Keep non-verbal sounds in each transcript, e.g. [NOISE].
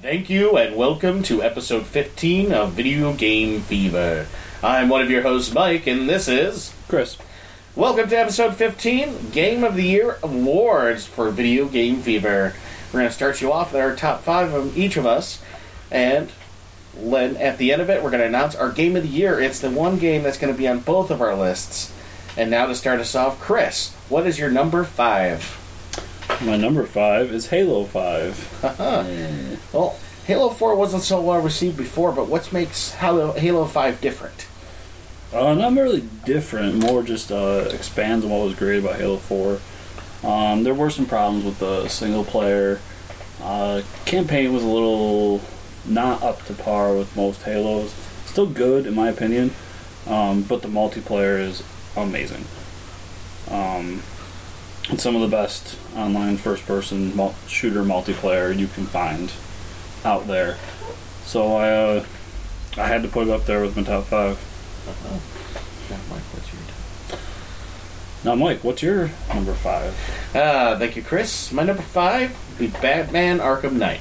Thank you, and welcome to episode 15 of Video Game Fever. I'm one of your hosts, Mike, and this is. Chris. Welcome to episode 15 Game of the Year Awards for Video Game Fever. We're going to start you off with our top five of each of us, and then at the end of it, we're going to announce our Game of the Year. It's the one game that's going to be on both of our lists. And now to start us off, Chris, what is your number five? My number five is Halo 5. Uh-huh. Well, Halo 4 wasn't so well received before, but what makes Halo, Halo 5 different? Uh, not really different, more just uh, expands on what was great about Halo 4. Um, there were some problems with the single player. Uh, campaign was a little not up to par with most Halos. Still good, in my opinion, um, but the multiplayer is amazing. Um, it's some of the best online first person mul- shooter multiplayer you can find out there. So I, uh, I had to put it up there with my top five. Uh-huh. Now, Mike, what's your Now, Mike, what's your number five? Ah, thank you, Chris. My number five would be Batman Arkham Knight.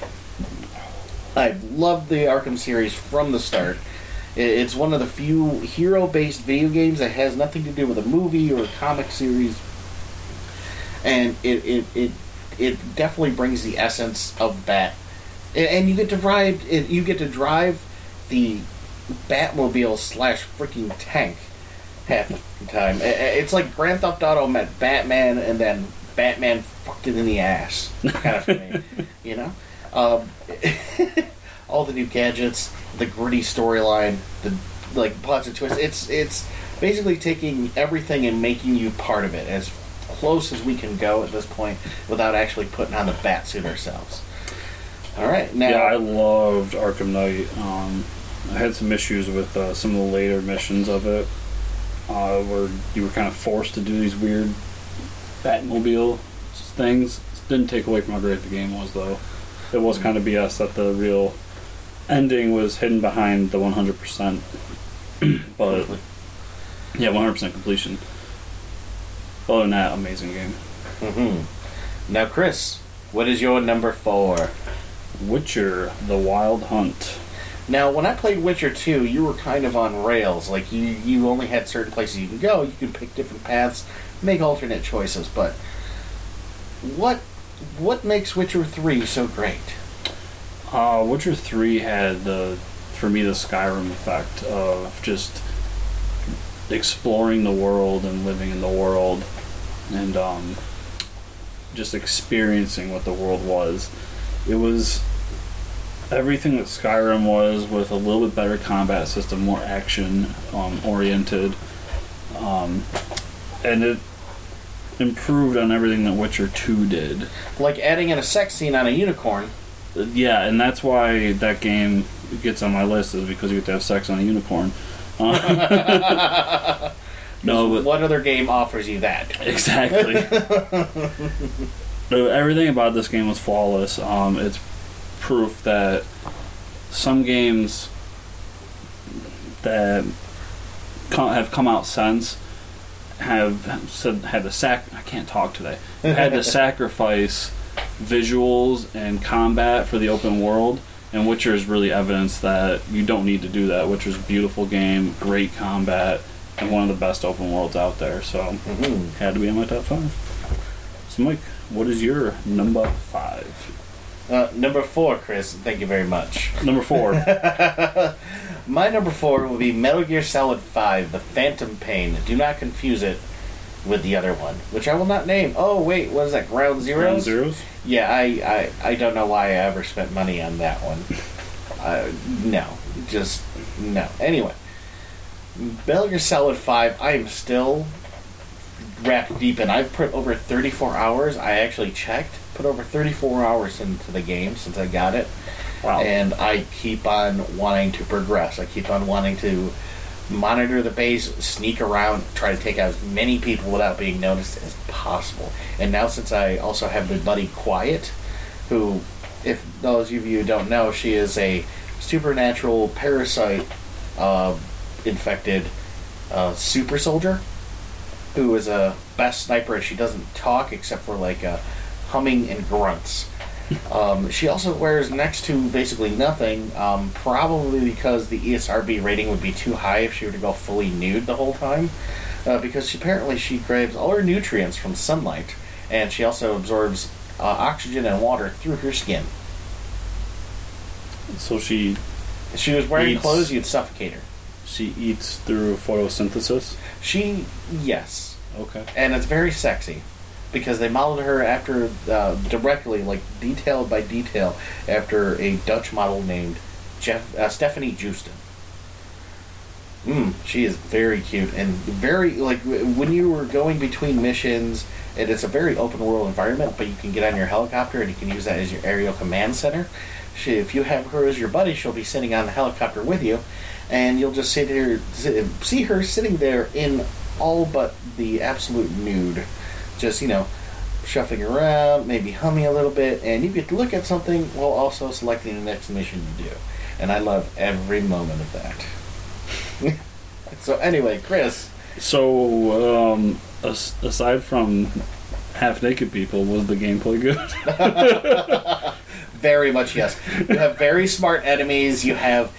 I've loved the Arkham series from the start. It's one of the few hero based video games that has nothing to do with a movie or a comic series. And it, it, it, it definitely brings the essence of Bat. And you get to ride, it- you get to drive the Batmobile slash freaking tank half the time. It's like Grand Theft Auto met Batman, and then Batman fucked it in the ass, kind of thing. [LAUGHS] you know, um, [LAUGHS] all the new gadgets, the gritty storyline, the like plots and twists. It's it's basically taking everything and making you part of it as close as we can go at this point without actually putting on the bat suit ourselves. All right, now Yeah, I loved Arkham Knight. Um, I had some issues with uh, some of the later missions of it, uh, where you were kind of forced to do these weird Batmobile things. Didn't take away from how great the game was, though. It was kind of BS that the real ending was hidden behind the 100%. [CLEARS THROAT] but yeah, 100% completion. Other than that, amazing game. Mm-hmm. now Chris, what is your number four? Witcher: The Wild Hunt. Now, when I played Witcher 2, you were kind of on rails. Like, you, you only had certain places you can go. You can pick different paths, make alternate choices. But what what makes Witcher 3 so great? Uh, Witcher Three had the, for me, the Skyrim effect of just exploring the world and living in the world, and um, just experiencing what the world was. It was everything that Skyrim was, with a little bit better combat system, more action um, oriented, um, and it improved on everything that Witcher Two did. Like adding in a sex scene on a unicorn. Yeah, and that's why that game gets on my list is because you get to have sex on a unicorn. [LAUGHS] No, but What other game offers you that? exactly. [LAUGHS] No, Everything about this game was flawless. Um, it's proof that some games that have come out since have said had to sac. I can't talk today. Had to [LAUGHS] sacrifice visuals and combat for the open world. And Witcher is really evidence that you don't need to do that. Witcher's a beautiful game, great combat, and one of the best open worlds out there. So Mhm. had to be in my top five. So, Mike, what is your number five? Uh, number four, Chris. Thank you very much. Number four. [LAUGHS] My number four will be Metal Gear Solid 5, The Phantom Pain. Do not confuse it with the other one, which I will not name. Oh, wait, what is that? Ground Zeroes? Ground zeros. Yeah, I, I, I don't know why I ever spent money on that one. Uh, no, just no. Anyway, Metal Gear Solid 5, I am still wrapped deep in. I've put over 34 hours. I actually checked. Put over 34 hours into the game since I got it. Wow. And I keep on wanting to progress. I keep on wanting to monitor the base, sneak around, try to take out as many people without being noticed as possible. And now, since I also have my buddy Quiet, who, if those of you don't know, she is a supernatural parasite uh, infected uh, super soldier who is a best sniper she doesn't talk except for like uh, humming and grunts. Um, she also wears next to basically nothing, um, probably because the ESRB rating would be too high if she were to go fully nude the whole time. Uh, because she, apparently she grabs all her nutrients from sunlight, and she also absorbs uh, oxygen and water through her skin. So she If she was wearing Eats- clothes, you'd suffocate her. she eats through photosynthesis. She, yes, Okay. and it's very sexy because they modeled her after uh, directly, like detail by detail, after a Dutch model named Jeff uh, Stefanie Joosten. Mm, she is very cute and very like when you were going between missions, and it's a very open world environment, but you can get on your helicopter and you can use that as your aerial command center. She, if you have her as your buddy, she'll be sitting on the helicopter with you, and you'll just sit here, sit, see her sitting there in all but the absolute nude, just you know, shuffling around, maybe humming a little bit, and you get to look at something while also selecting the next mission to do. And I love every moment of that. [LAUGHS] so anyway, Chris, So, um, aside from half naked people, was the gameplay good? [LAUGHS] [LAUGHS] very much yes. You have very smart enemies. You have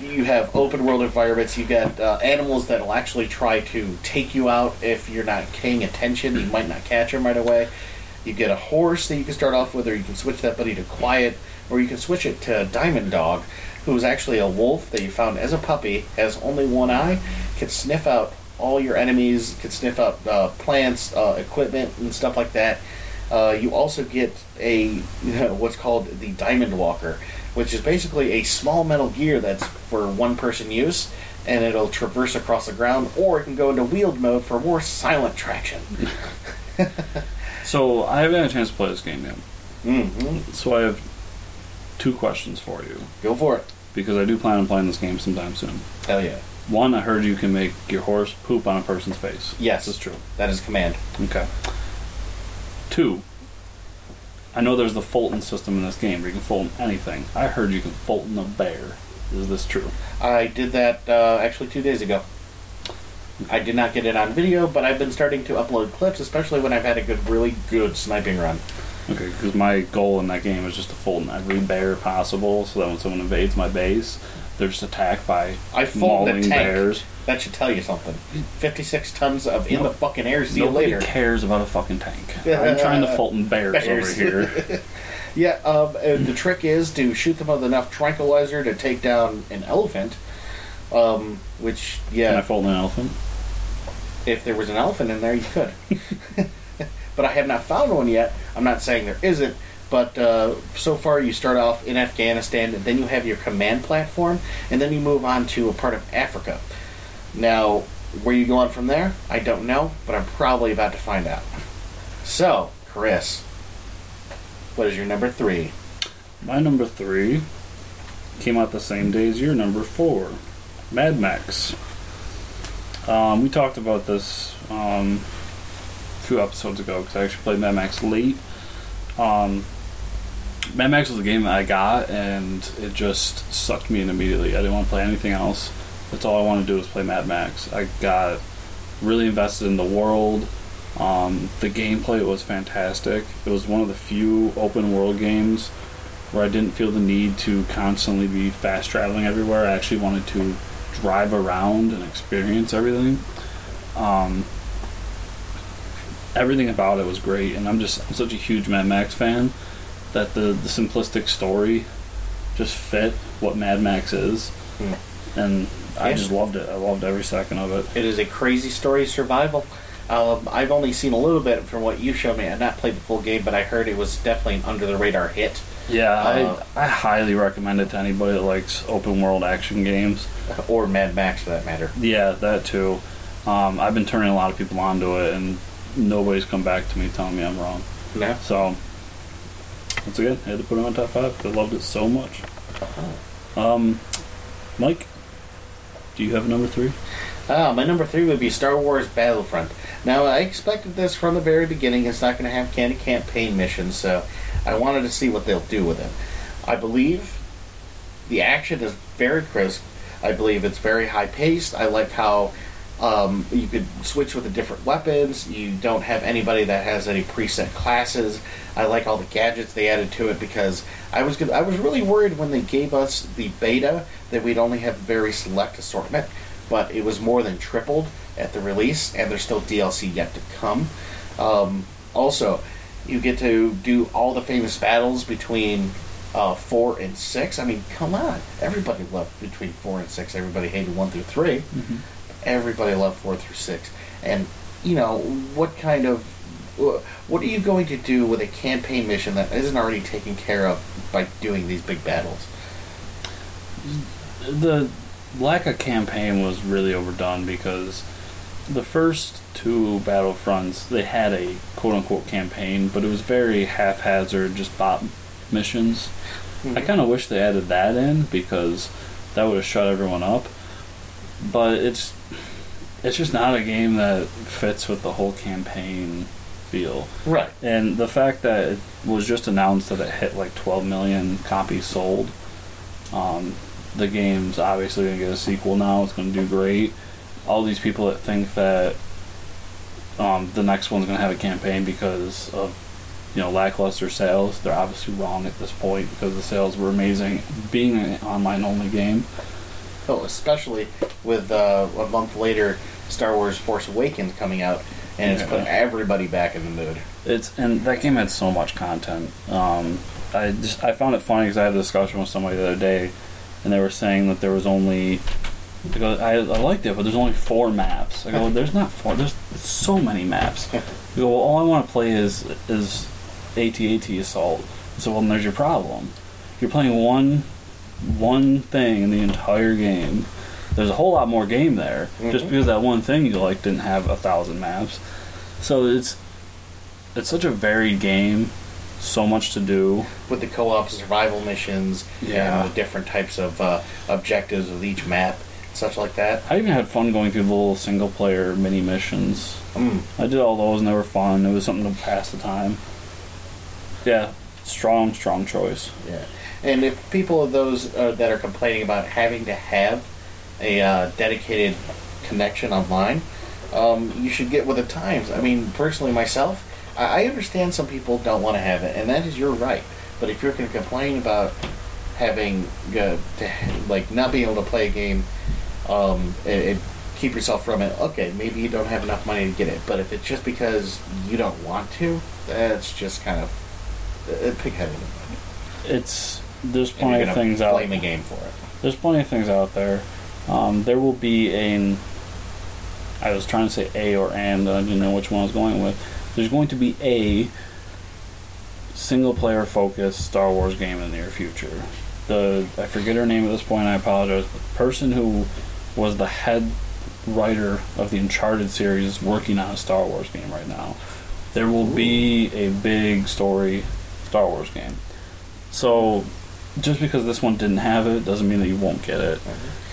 you have open world environments. You got uh, animals that will actually try to take you out if you're not paying attention. You might not catch them right away. You get a horse that you can start off with, or you can switch that buddy to Quiet, or you can switch it to Diamond Dog, who is actually a wolf that you found as a puppy, has only one eye, can sniff out all your enemies, can sniff out uh, plants, uh, equipment, and stuff like that. Uh, you also get a you [LAUGHS] know, what's called the Diamond Walker, which is basically a small metal gear that's for one person use, and it'll traverse across the ground, or it can go into wheeled mode for more silent traction. [LAUGHS] so, I haven't had a chance to play this game yet. hmm So, I have two questions for you Go for it. because I do plan on playing this game sometime soon. Hell yeah. One, I heard you can make your horse poop on a person's face. Yes, This is true. That is command. Okay. Two, I know there's the Fulton system in this game where you can Fulton anything. I heard you can Fulton a bear. Is this true? I did that uh, actually two days ago. I did not get it on video, but I've been starting to upload clips, especially when I've had a good, really good sniping run. Okay, because my goal in that game is just to Fulton every bear possible so that when someone invades my base, they're just attacked by I mauling tank. bears. That should tell you something. 56 tons of in the fucking air. See Nobody you later. cares about a fucking tank. [LAUGHS] I'm trying to Fulton bears, Bears. over here. [LAUGHS] [LAUGHS] Yeah, um, and the trick is to shoot them with enough tranquilizer to take down an elephant. Um, which, yeah. Can I Fulton an elephant? if there was an elephant in there, you could. but I have not found one yet. I'm not saying there isn't, but uh, so far you start off in Afghanistan, and then you have your command platform, and then you move on to a part of Africa. Now, where you go on from there, I don't know, but I'm probably about to find out. So, Chris, what is your number three? My number three came out the same day as your number four, Mad Max. Um, we talked about this um, a few episodes ago because I actually played Mad Max late. Um, Mad Max was a game that I got and it just sucked me in immediately. I didn't want to play anything else. That's all I wanted to do was play Mad Max. I got really invested in the world. Um, the gameplay was fantastic. It was one of the few open world games where I didn't feel the need to constantly be fast traveling everywhere. I actually wanted to drive around and experience everything. Um, everything about it was great, and I'm just I'm such a huge Mad Max fan that the the simplistic story just fit what Mad Max is, Hmm. and I just loved it. I loved every second of it. It is a crazy story of survival. Um, I've only seen a little bit from what you showed me. I've not played the full game, but I heard it was definitely an under the radar hit, Yeah, Uh, I I highly recommend it to anybody that likes open world action games. [LAUGHS] or Mad Max for that matter. Yeah, that too. Um, I've been turning a lot of people onto it, and nobody's come back to me telling me I'm wrong. No. So, once again, I had to put it on top five. I loved it so much. Um, Mike, do you have a number three? Ah, my number three would be Star Wars Battlefront. Now, I expected this from the very beginning. It's not going to have candy campaign missions, so I wanted to see what they'll do with it. I believe the action is very crisp. I believe it's very high paced. I like how Um, you could switch with the different weapons. You don't have anybody that has any preset classes. I like all the gadgets they added to it because I was gonna, I was really worried when they gave us the beta that we'd only have a very select assortment, but it was more than tripled at the release, and there's still DLC yet to come. Um, also, you get to do all the famous battles between uh, four and six. I mean, come on, everybody loved between four and six. Everybody hated one through 3 Mm-hmm. Everybody loved four through six. And you know what kind of what are you going to do with a campaign mission that isn't already taken care of by doing these big battles? the lack of campaign was really overdone because the first two battlefronts they had a quote unquote campaign, but it was very haphazard, just bot missions. I mm-hmm. kind of wish they added that in because that would have shut everyone up. But it's it's just not a game that fits with the whole campaign feel. right. And the fact that it was just announced that it hit like 12 million copies sold, um, the game's obviously going to get a sequel now. It's going to do great. All these people that think that um, the next one's going to have a campaign because of you know lackluster sales, they're obviously wrong at this point because the sales were amazing. Being an online only game, Oh, especially with uh, a month later, Star Wars Force Awakens coming out, and it's put everybody back in the mood. It's and that game had so much content. Um, I just I found it funny because I had a discussion with somebody the other day, and they were saying that there was only. I, go, I, I liked it, but there's only four maps. I go, there's not four. There's so many maps. [LAUGHS] I go, well, all I want to play is is AT-AT Assault. So well, then there's your problem. You're playing one one thing in the entire game. There's a whole lot more game there. Just Mhm. because that one thing you like didn't have a thousand maps. So it's it's such a varied game, so much to do. with the co-op survival missions Yeah. and the different types of uh, objectives of each map, such like that. I even had fun going through the little single player mini missions. Mm. I did all those and they were fun. It was something to pass the time. Yeah, strong, strong choice. Yeah, and if people of those uh, that are complaining about having to have a uh, dedicated connection online, um, you should get with the times. I mean, personally, myself, I, I understand some people don't want to have it, and that is your right. But if you're going to complain about having uh, to like not being able to play a game um, and, and keep yourself from it, okay, maybe you don't have enough money to get it. But if it's just because you don't want to, that's just kind of uh, pig-headed. It's there's plenty of things out. blame the game for it. There's plenty of things out there. Um, there will be an. I was trying to say a or and. I didn't know which one I was going with. There's going to be a single player focused Star Wars game in the near future. The I forget her name at this point. I apologize. The person who was the head writer of the Uncharted series is working on a Star Wars game right now. There will be a big story Star Wars game. So just because this one didn't have it doesn't mean that you won't get it.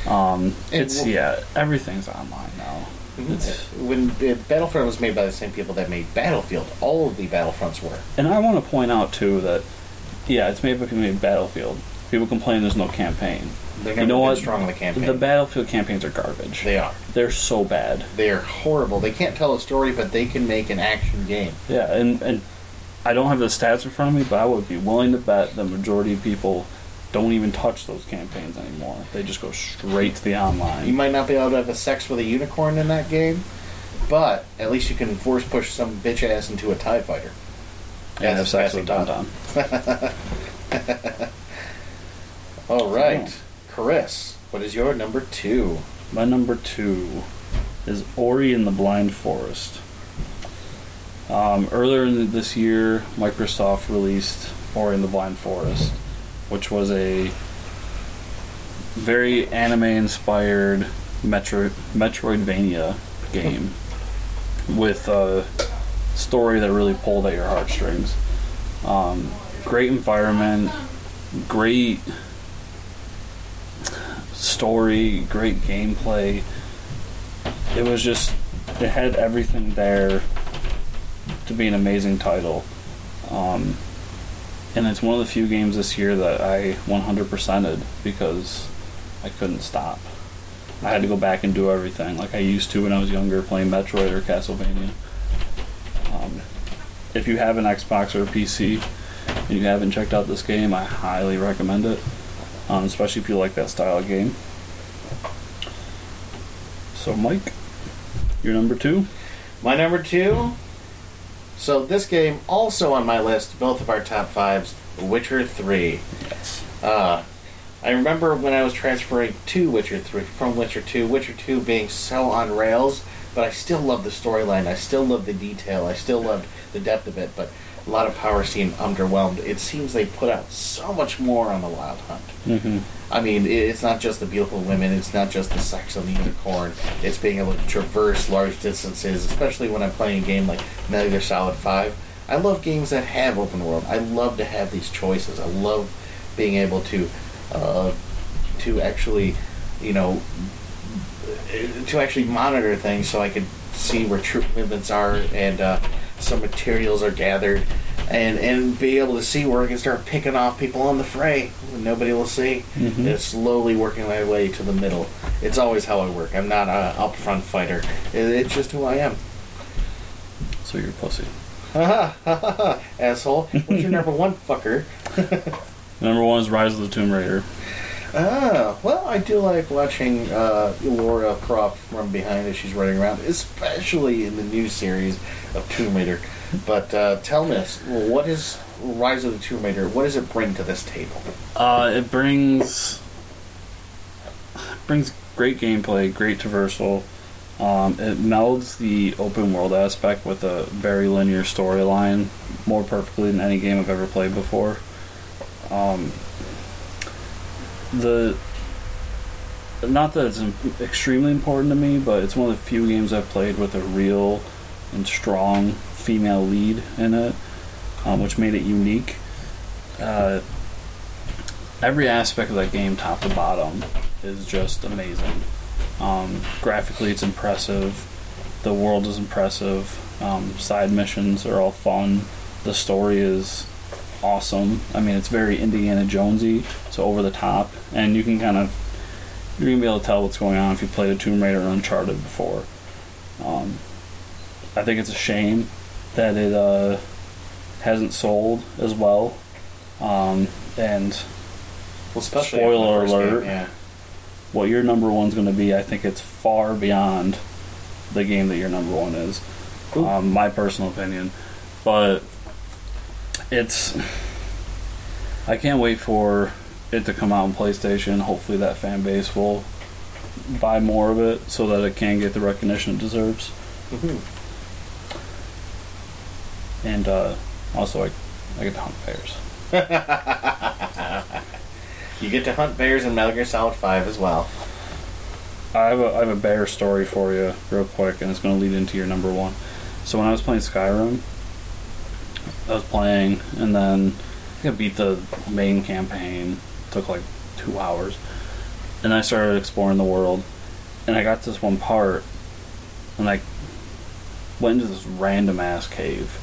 Um, it's we'll- yeah, everything's online now. It's, When uh, Battlefront was made by the same people that made Battlefield, all of the Battlefronts were. and I want to point out too that yeah, it's made by people made Battlefield. People complain there's no campaign. They've You know what? strong the campaign. The Battlefield campaigns are garbage. they are. They're so bad. They are horrible. They can't tell a story, but they can make an action game. Yeah, and and I don't have the stats in front of me, but I would be willing to bet the majority of people don't even touch those campaigns anymore. They just go straight to the online. You might not be able to have a sex with a unicorn in that game, but at least you can force push some bitch ass into a TIE fighter. And have sex with passing Don [LAUGHS] All right. Chris, what is your number two? My number two is Ori and the Blind Forest. Um, earlier in this year, Microsoft released Ori and the Blind Forest, which was a very anime-inspired Metro Metroidvania game with a story that really pulled at your heartstrings. Um, great environment, great story, great gameplay. It was just, it had everything there to be an amazing title. Um, and it's one of the few games this year that I 100%ed because I couldn't stop. I had to go back and do everything like I used to when I was younger playing Metroid or Castlevania. Um, if you have an Xbox or a PC and you haven't checked out this game, I highly recommend it, um, especially if you like that style of game. So, Mike, you're number two. My number two. So this game also on my list, both of our top fives. Witcher Three. Yes. Uh, I remember when I was transferring to Witcher 3 from Witcher 2, Witcher 2 being so on rails, but I still love the storyline. I still love the detail. I still loved the depth of it, but a lot of power seemed underwhelmed. It seems they put out so much more on the Wild Hunt. Mm-hmm. I mean, it's not just the beautiful women, it's not just the sex on the unicorn, it's being able to traverse large distances, especially when I'm playing a game like Metal Gear Solid 5. I love games that have open world. I love to have these choices. I love being able to uh, to actually, you know, to actually monitor things so I can see where troop movements are and uh, some materials are gathered and and be able to see where I can start picking off people on the fray nobody will see Mhm. and slowly working my way to the middle. It's always how I work. I'm not a upfront fighter. It's just who I am. So you're a pussy. [LAUGHS] Asshole. What's your number one fucker? [LAUGHS] Number one is Rise of the Tomb Raider. Ah, well, I do like watching uh, Lara Croft from behind as she's running around, especially in the new series of Tomb Raider. But uh, tell me what is Rise of the Tomb Raider? What does it bring to this table? Uh, it brings brings great gameplay, great traversal. Um, it melds the open world aspect with a very linear storyline more perfectly than any game I've ever played before. Um, the not that it's extremely important to me, but it's one of the few games I've played with a real and strong female lead in it, um, which made it unique. Uh, every aspect of that game, top to bottom, is just amazing. Um, graphically, it's impressive. The world is impressive. Um, side missions are all fun. The story is awesome. I mean, it's very Indiana Jonesy, so over the top, and you can kind of you're gonna be able to tell what's going on if you played a Tomb Raider or Uncharted before. Um, I think it's a shame that it uh, hasn't sold as well. Um, and Well, Spoiler after the first alert. game, yeah. what your number one's going to be, I think it's far beyond the game that your number one is. Um, my personal opinion, but it's. I can't wait for it to come out on PlayStation. Hopefully, that fan base will buy more of it so that it can get the recognition it deserves. Mhm. And uh, also, I, I get to hunt bears. [LAUGHS] You get to hunt bears in Metal Gear Solid 5 as well. I have a I have a bear story for you, real quick, and it's going to lead into your number one. So when I was playing Skyrim, I was playing, and then I beat the main campaign. took like two hours, and I started exploring the world, and I got to this one part, and I went into this random ass cave,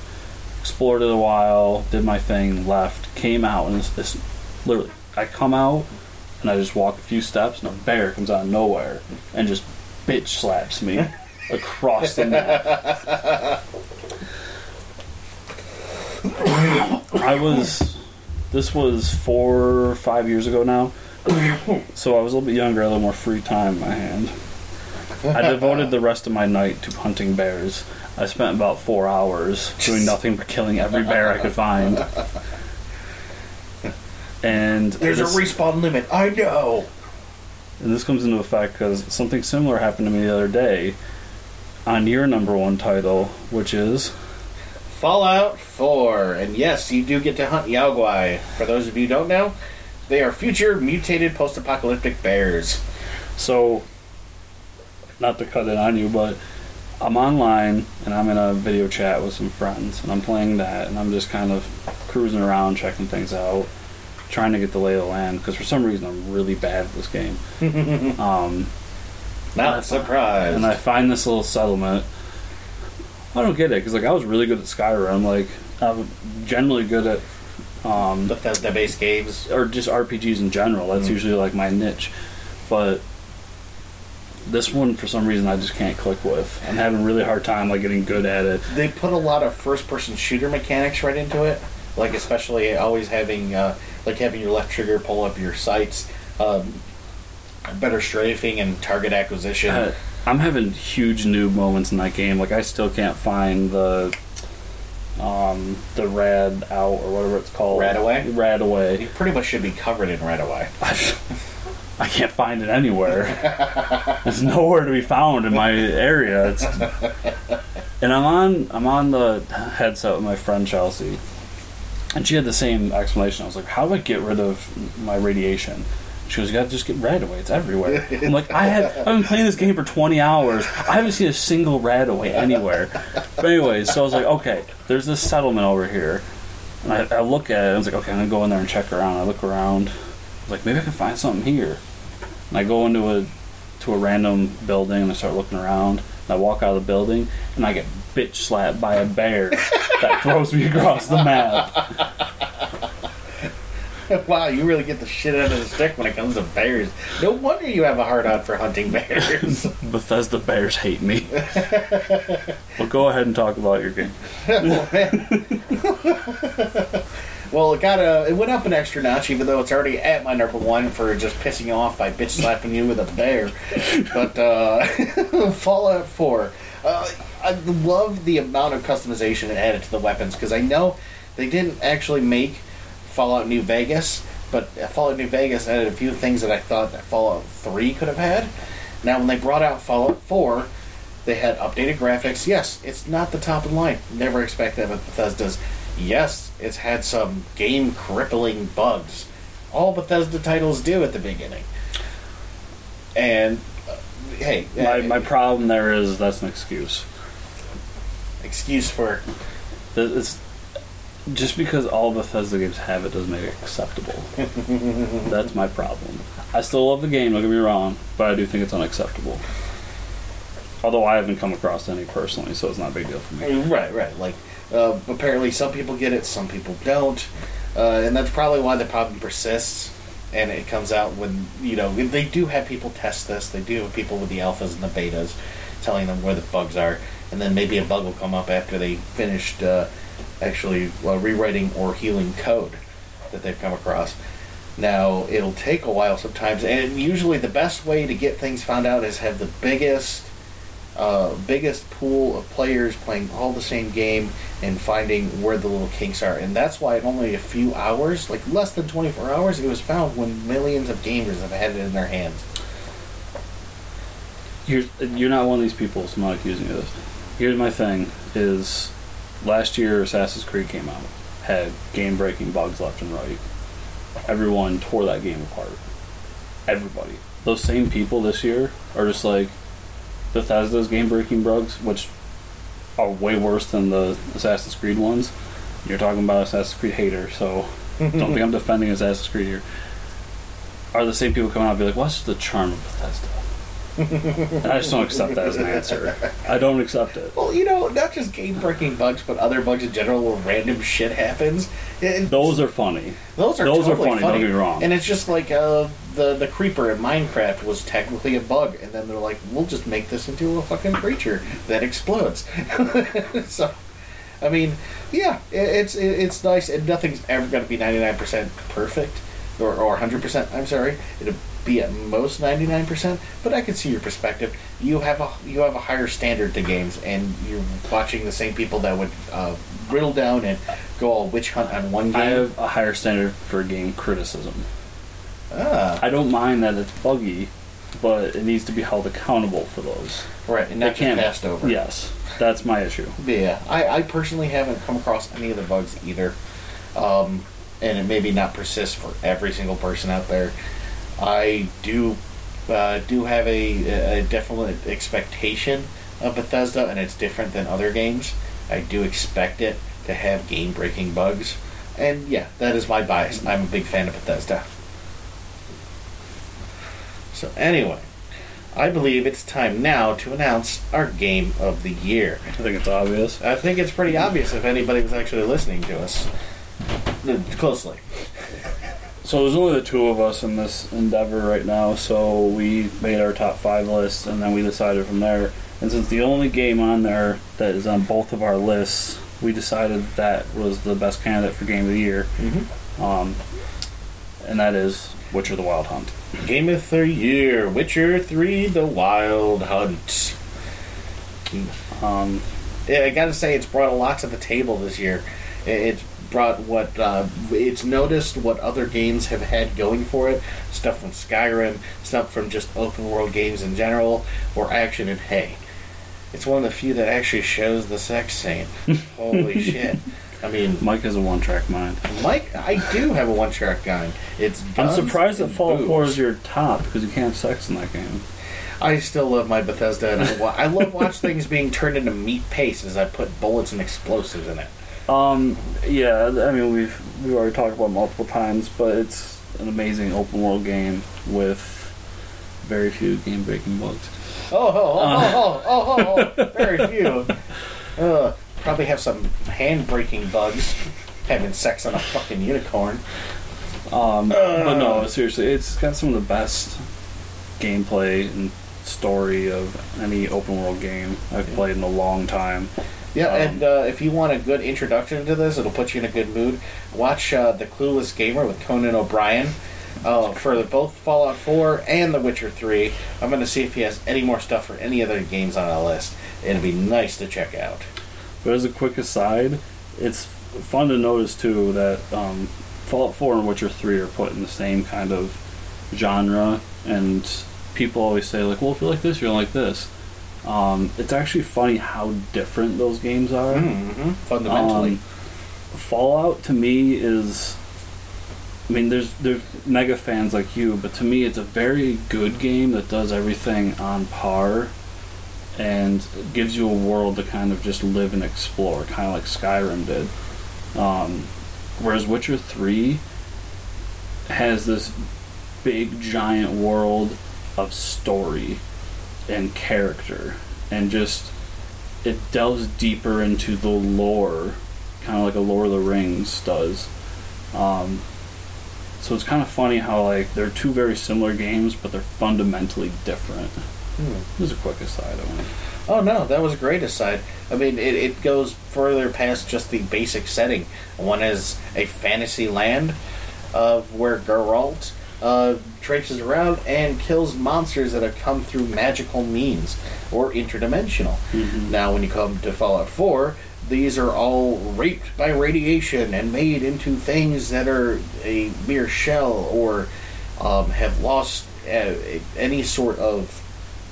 explored it a while, did my thing, left, came out, and it's this literally. I come out and I just walk a few steps, and a bear comes out of nowhere and just bitch slaps me [LAUGHS] across the map. [LAUGHS] I was. This was four or five years ago now. So I was a little bit younger, a little more free time in my hand. I devoted the rest of my night to hunting bears. I spent about four hours doing nothing but killing every bear I could find. And There's this- a respawn limit, I know! and this comes into effect because something similar happened to me the other day on your number one title, which is Fallout 4. And yes, you do get to hunt Yao Guai. For those of you who don't know, they are future mutated post apocalyptic bears. so. Not to cut it on you, but I'm online and I'm in a video chat with some friends, and I'm playing that, and I'm just kind of cruising around, checking things out, trying to get the lay of the land because for some reason I'm really bad at this game. [LAUGHS] um, Not surprised. and I find this little settlement. I don't get it because like I was really good at Skyrim. Like I'm generally good at um, Bethesda based games. or just RPGs in general. That's Mm. usually like my niche. But this one for some reason I just can't click with. I'm having a really hard time like getting good at it. They put a lot of first-person shooter mechanics right into it, like especially always having uh, like having your left trigger pull up your sights, um, better strafing and target acquisition. Uh, I'm having huge noob moments in that game. Like I still can't find the um the rad out or whatever it's called. RadAway? Rad away. you pretty much should be covered in RadAway. [LAUGHS] I can't find it anywhere. [LAUGHS] It's nowhere to be found in my area. It's, [LAUGHS] and I'm on I'm on the headset with my friend Chelsea, and she had the same explanation. I was like, "How do I get rid of my radiation?" She goes, "You gotta just get RadAway. It's everywhere." [LAUGHS] I'm like, "I had, I've been playing this game for 20 hours. I haven't seen a single RadAway anywhere." But anyways, so I was like, "Okay, there's this settlement over here." And I, I look at it. I was like, "Okay, I'm gonna go in there and check around." I look around. I was like, maybe I can find something here. And I go into a to a random building and I start looking around. And I walk out of the building and I get bitch slapped by a bear that throws me across the map. [LAUGHS] wow, you really get the shit out of the stick when it comes to bears. No wonder you have a hard on for hunting bears. [LAUGHS] Bethesda bears hate me. [LAUGHS] well, go ahead and talk about your game. well, it got a, it went up an extra notch, even though it's already at my number one for just pissing you off by bitch slapping you with a bear. But uh, Fallout Four, uh, I love the amount of customization it added to the weapons because I know they didn't actually make Fallout New Vegas, but Fallout New Vegas added a few things that I thought that Fallout Three could have had. Now, when they brought out Fallout Four, they had updated graphics. Yes, it's not the top of the line. Never expect that with Bethesda's. Yes, it's had some game crippling bugs. All Bethesda titles do at the beginning. And uh, hey, My, uh, my problem there is that's an excuse. excuse for It's, just because all Bethesda games have it doesn't make it acceptable. [LAUGHS] that's my problem. I still love the game, don't get me wrong, but I do think it's unacceptable. Although I haven't come across any personally, so it's not a big deal for me. right, right. Like uh, apparently, some people get it, some people don't, uh, and that's probably why the problem persists. And it comes out when you know they do have people test this. They do have people with the alphas and the betas telling them where the bugs are, and then maybe a bug will come up after they finished uh, actually uh, rewriting or healing code that they've come across. Now it'll take a while sometimes, and usually the best way to get things found out is have the biggest uh, biggest pool of players playing all the same game and finding where the little kinks are. And that's why in only a few hours, like less than 24 hours, it was found when millions of gamers have had it in their hands. You're, you're not one of these people, so I'm not accusing you of this. Here's my thing: is last year Assassin's Creed came out, had game-breaking bugs left and right. Everyone tore that game apart. Everybody. Those same people this year are just like Bethesda's game-breaking bugs, which are way worse than the Assassin's Creed ones. You're talking about Assassin's Creed hater, so don't think [LAUGHS] I'm defending Assassin's Creed here. Are the same people coming out and be like, "What's the charm of Bethesda?" I just don't accept that as an answer. I don't accept it. Well, you know, not just game breaking bugs, but other bugs in general where random shit happens. It- Those are funny. Those are Those are totally funny, don't get me wrong. And it's just like uh, the the creeper in Minecraft was technically a bug, and then they're like, "We'll just make this into a fucking creature that explodes." [LAUGHS] so, I mean, yeah, it, it's it, it's nice, and nothing's ever going to be ninety nine percent perfect, or or hundred percent. I'm sorry, it'll be at most ninety nine percent. But I can see your perspective. You have a you have a higher standard to games, and you're watching the same people that would uh, riddle down and go all witch hunt on one game. I have a higher standard for game criticism. ah. I don't mind that it's buggy, but it needs to be held accountable for those. Right, and not can't passed over. Yes, that's my issue. Yeah, I, I personally haven't come across any of the bugs either. Um, and it maybe not persist for every single person out there. I do uh, do have a, a definite expectation of Bethesda, and it's different than other games. I do expect it to have game breaking bugs. And yeah, that is my bias. I'm a big fan of Bethesda. So, anyway, I believe it's time now to announce our game of the year. I think it's obvious. I think it's pretty obvious if anybody was actually listening to us uh, closely. So there's only the two of us in this endeavor right now. So we made our top five list, and then we decided from there. And since the only game on there that is on both of our lists, we decided that was the best candidate for game of the year, Mm-hmm. um, and that is Witcher: The Wild Hunt. Game of the year, Witcher Three: The Wild Hunt. Um, Yeah, I gotta say, it's brought a lot to the table this year. It- It's brought what uh, it's noticed what other games have had going for it. Stuff from Skyrim, stuff from just open world games in general, or action. And hey, it's one of the few that actually shows the sex scene. [LAUGHS] Holy shit! I mean, Mike has a one-track mind. Mike, I do have a one track mind. It's I'm surprised that and Fallout boobs. 4 is your top because you can't have sex in that game. I still love my Bethesda, and I, wa- I love watch [LAUGHS] things being turned into meat paste as I put bullets and explosives in it. Um, yeah, I mean we've we've already talked about it multiple times, but it's an amazing open world game with very few game breaking bugs. Oh, oh, oh, Uh. oh, oh, oh, oh, very [LAUGHS] few. Uh, probably have some hand breaking bugs having sex on a fucking unicorn. Um, but no, seriously, it's got some of the best gameplay and story of any open world game I've played in a long time. Yeah, Um, and uh, if you want a good introduction to this, it'll put you in a good mood. Watch uh, The Clueless Gamer with Conan O'Brien uh, for both Fallout 4 and The Witcher 3. I'm going to see if he has any more stuff for any other games on our list. It'd be nice to check out. But as a quick aside, it's fun to notice too that um, Fallout 4 and Witcher 3 are put in the same kind of genre, and people always say like, "Well, if you like this, you're like this." Um, it's actually funny how different those games are. Mm-hmm. Fundamentally. Um, Fallout to me is, I mean, there's there's mega fans like you, but to me, it's a very good game that does everything on par, and gives you a world to kind of just live and explore, kind of like Skyrim did. Um, whereas Witcher Three has this big giant world of story and character, and just it delves deeper into the lore, kind of like a Lord of the Rings does. Um, so it's kind of funny how like they're two very similar games, but they're fundamentally different. Hmm. This is a quick aside. I. Oh no, that was a great aside. I mean, it, it goes further past just the basic setting. One is a fantasy land of where Geralt uh, traipses around and kills monsters that have come through magical means or interdimensional. Mhm. Now, when you come to Fallout 4, these are all raped by radiation and made into things that are a mere shell or um, have lost uh, any sort of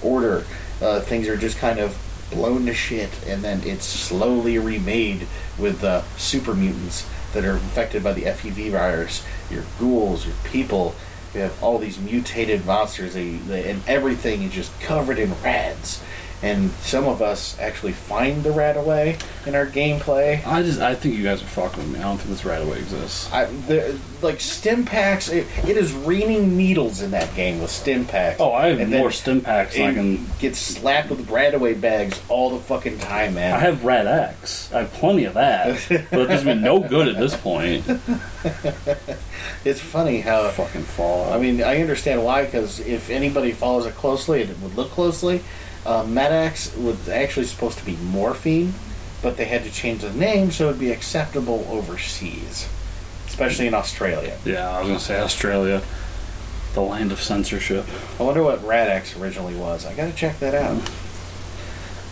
order. Uh, things are just kind of blown to shit, and then it's slowly remade with uh, super mutants that are infected by the FEV virus. Your ghouls, your people. You have all these mutated monsters, they, they, and everything is just covered in rads. And some of us actually find the RadAway in our gameplay. I just I think you guys are fucking with me. I don't think this RadAway exists. I, the, like stim packs, it, it is raining needles in that game with stim packs. Oh, I have And more stim packs than I can. get slapped with RadAway bags all the fucking time, man. I have Rad-X. I have plenty of that, but it does me no good at this point. [LAUGHS] it's funny how. Fucking Fallout. I mean, I understand why, because if anybody follows it closely, and it would look closely, uh, Med-X was actually supposed to be morphine, but they had to change the name so it would be acceptable overseas, especially in Australia. yeah, I was gonna say Australia, the land of censorship. I wonder what Rad-X originally was. I gotta check that out.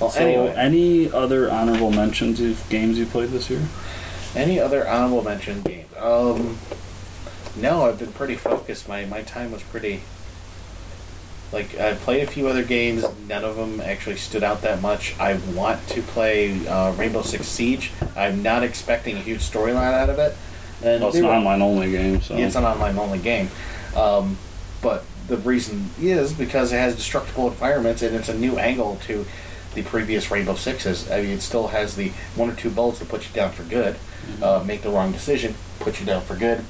Well, so, anyway, any other honorable mentions of games you played this year? any other honorable mention games? Um, no, I've been pretty focused. My my time was pretty. Like I played a few other games. None of them actually stood out that much. I want to play uh, Rainbow Six Siege. I'm not expecting a huge storyline out of it. And Well, it's an were- online only game, so Yeah, it's an online only game. Um, but the reason is because it has destructible environments and it's a new angle to the previous Rainbow Sixes. I mean, it still has the one or two bullets to put you down for good. Uh, make the wrong decision, put you down for good.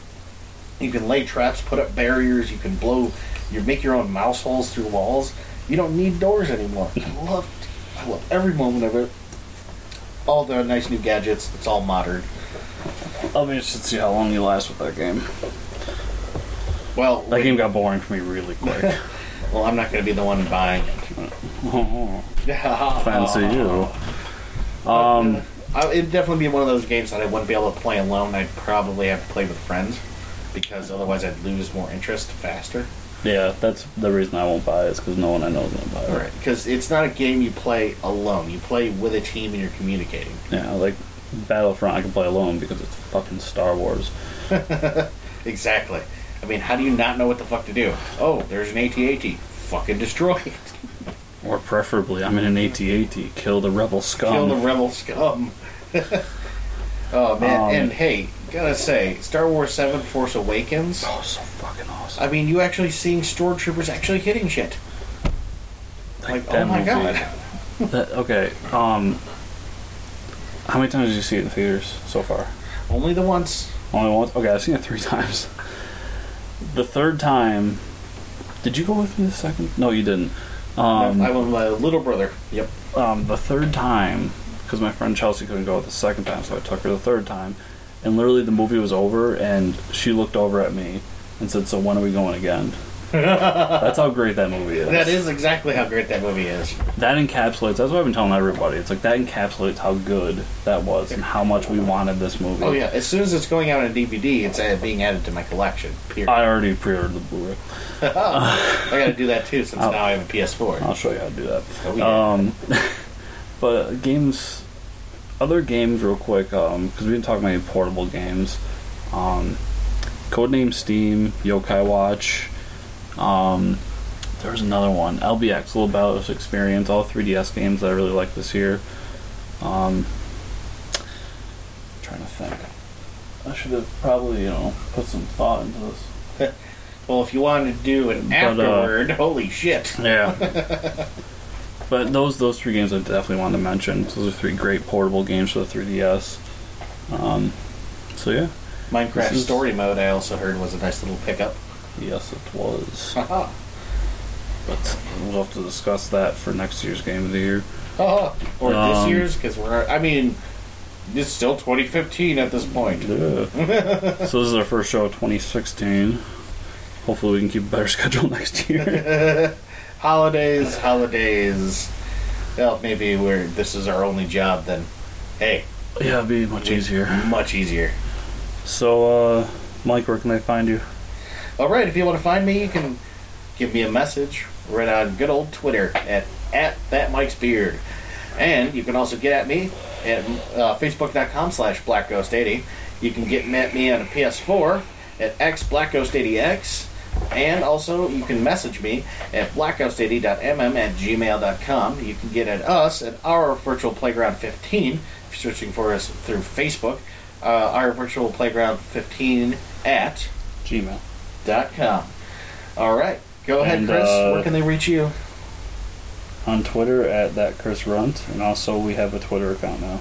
You can lay traps, put up barriers. You can blow, you make your own mouse holes through walls. You don't need doors anymore. I [LAUGHS] love, I love every moment of it. All the nice new gadgets. It's all modern. I'll be interested to see how long you last with that game. Well, That game got boring for me really [LAUGHS] quick. well, I'm not going to be the one buying it. fancy [LAUGHS] you. Um, it'd definitely be one of those games that I wouldn't be able to play alone. I'd probably have to play with friends because otherwise I'd lose more interest faster. yeah, that's the reason I won't buy it is because no one I know is gonna buy it. Right. Because it's not a game you play alone. You play with a team and you're communicating. Yeah, like Battlefront, I can play alone because it's fucking Star Wars. [LAUGHS] Exactly. I mean, how do you not know what the fuck to do? Oh, there's an AT-AT. Fucking destroy it. [LAUGHS] Or preferably, I'm in an AT-AT, kill the rebel scum. Kill the rebel scum. [LAUGHS] oh man! Um, and hey, gotta say, Star Wars Seven: Force Awakens. oh, so fucking awesome. I mean, you actually seeing stormtroopers actually hitting shit. Like, oh my god! [LAUGHS] That, okay, um, how many times did you see it in theaters so far? Only the once. Only once? Okay, I've seen it three [LAUGHS] times. The third time, did you go with me the second? No, you didn't. Um, I went with my little brother. Yep. um, the third time, because my friend Chelsea couldn't go the second time, so I took her the third time. And literally, the movie was over, and she looked over at me and said, "So when are we going again?" [LAUGHS] That's how great that movie is. That is exactly how great that movie is. That encapsulates. That's what I've been telling everybody. It's like that encapsulates how good that was and how much we wanted this movie. Oh yeah! As soon as it's going out on DVD, it's uh, being added to my collection. Period. I already pre-ordered the Blu-ray. [LAUGHS] I got to do that too, since Oh. now I have a PS4. I'll show you how to do that. Oh, yeah. Um, [LAUGHS] but games, other games, real quick, because we've been talking about portable games. Um, Codename Steam, Yokai Watch. Um, there's another one, LBX, Little Battlers Experience, all 3DS games that I really like this year. Um, trying to think. I should have probably, you know, put some thought into this. [LAUGHS] Well, if you wanted to do an But, uh, afterward, holy shit! Yeah. [LAUGHS] but those those three games I definitely wanted to mention. Those are three great portable games for the 3DS. Um, so yeah, Minecraft This is- Story Mode, I also heard was a nice little pickup. yes it was. Haha. [LAUGHS] But we'll have to discuss that for next year's game of the year. Haha. or this Um, year's, because we're. I mean, it's still 2015 at this point. Yeah. [LAUGHS] so this is our first show of 2016. Hopefully we can keep a better [LAUGHS] schedule next year. Holidays, holidays. Well, maybe we're. This is our only job. Then, hey, yeah, it'd be much easier. much easier. So, uh, Mike, where can I find you? All right, if you want to find me, you can give me a message right on good old Twitter at at that Mike's Beard, and you can also get at me at uh, facebook.com slash Black Ghost 80. You can get at me on a PS4 at x Black Ghost 80x, and also you can message me at blackghost80.mm at gmail.com. You can get at us at our virtual playground 15 if you're searching for us through Facebook. Uh, our virtual playground 15 at gmail.com. All right, go ahead, And, Chris. uh, Where can they reach you? On Twitter at that Chris Runt, and also we have a Twitter account now.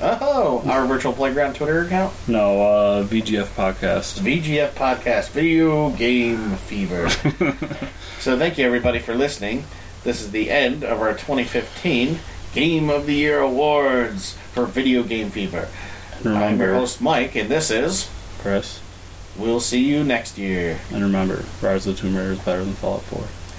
Oh, our virtual playground Twitter account, No, uh, VGF podcast. VGF Podcast, Video Game Fever. [LAUGHS] so thank you everybody for listening. This is the end of our 2015 Game of the Year awards for Video Game Fever. Remember, I'm your host Mike, and this is. Chris, We'll see you next year. and remember, Rise of the Tomb Raider is better than Fallout 4.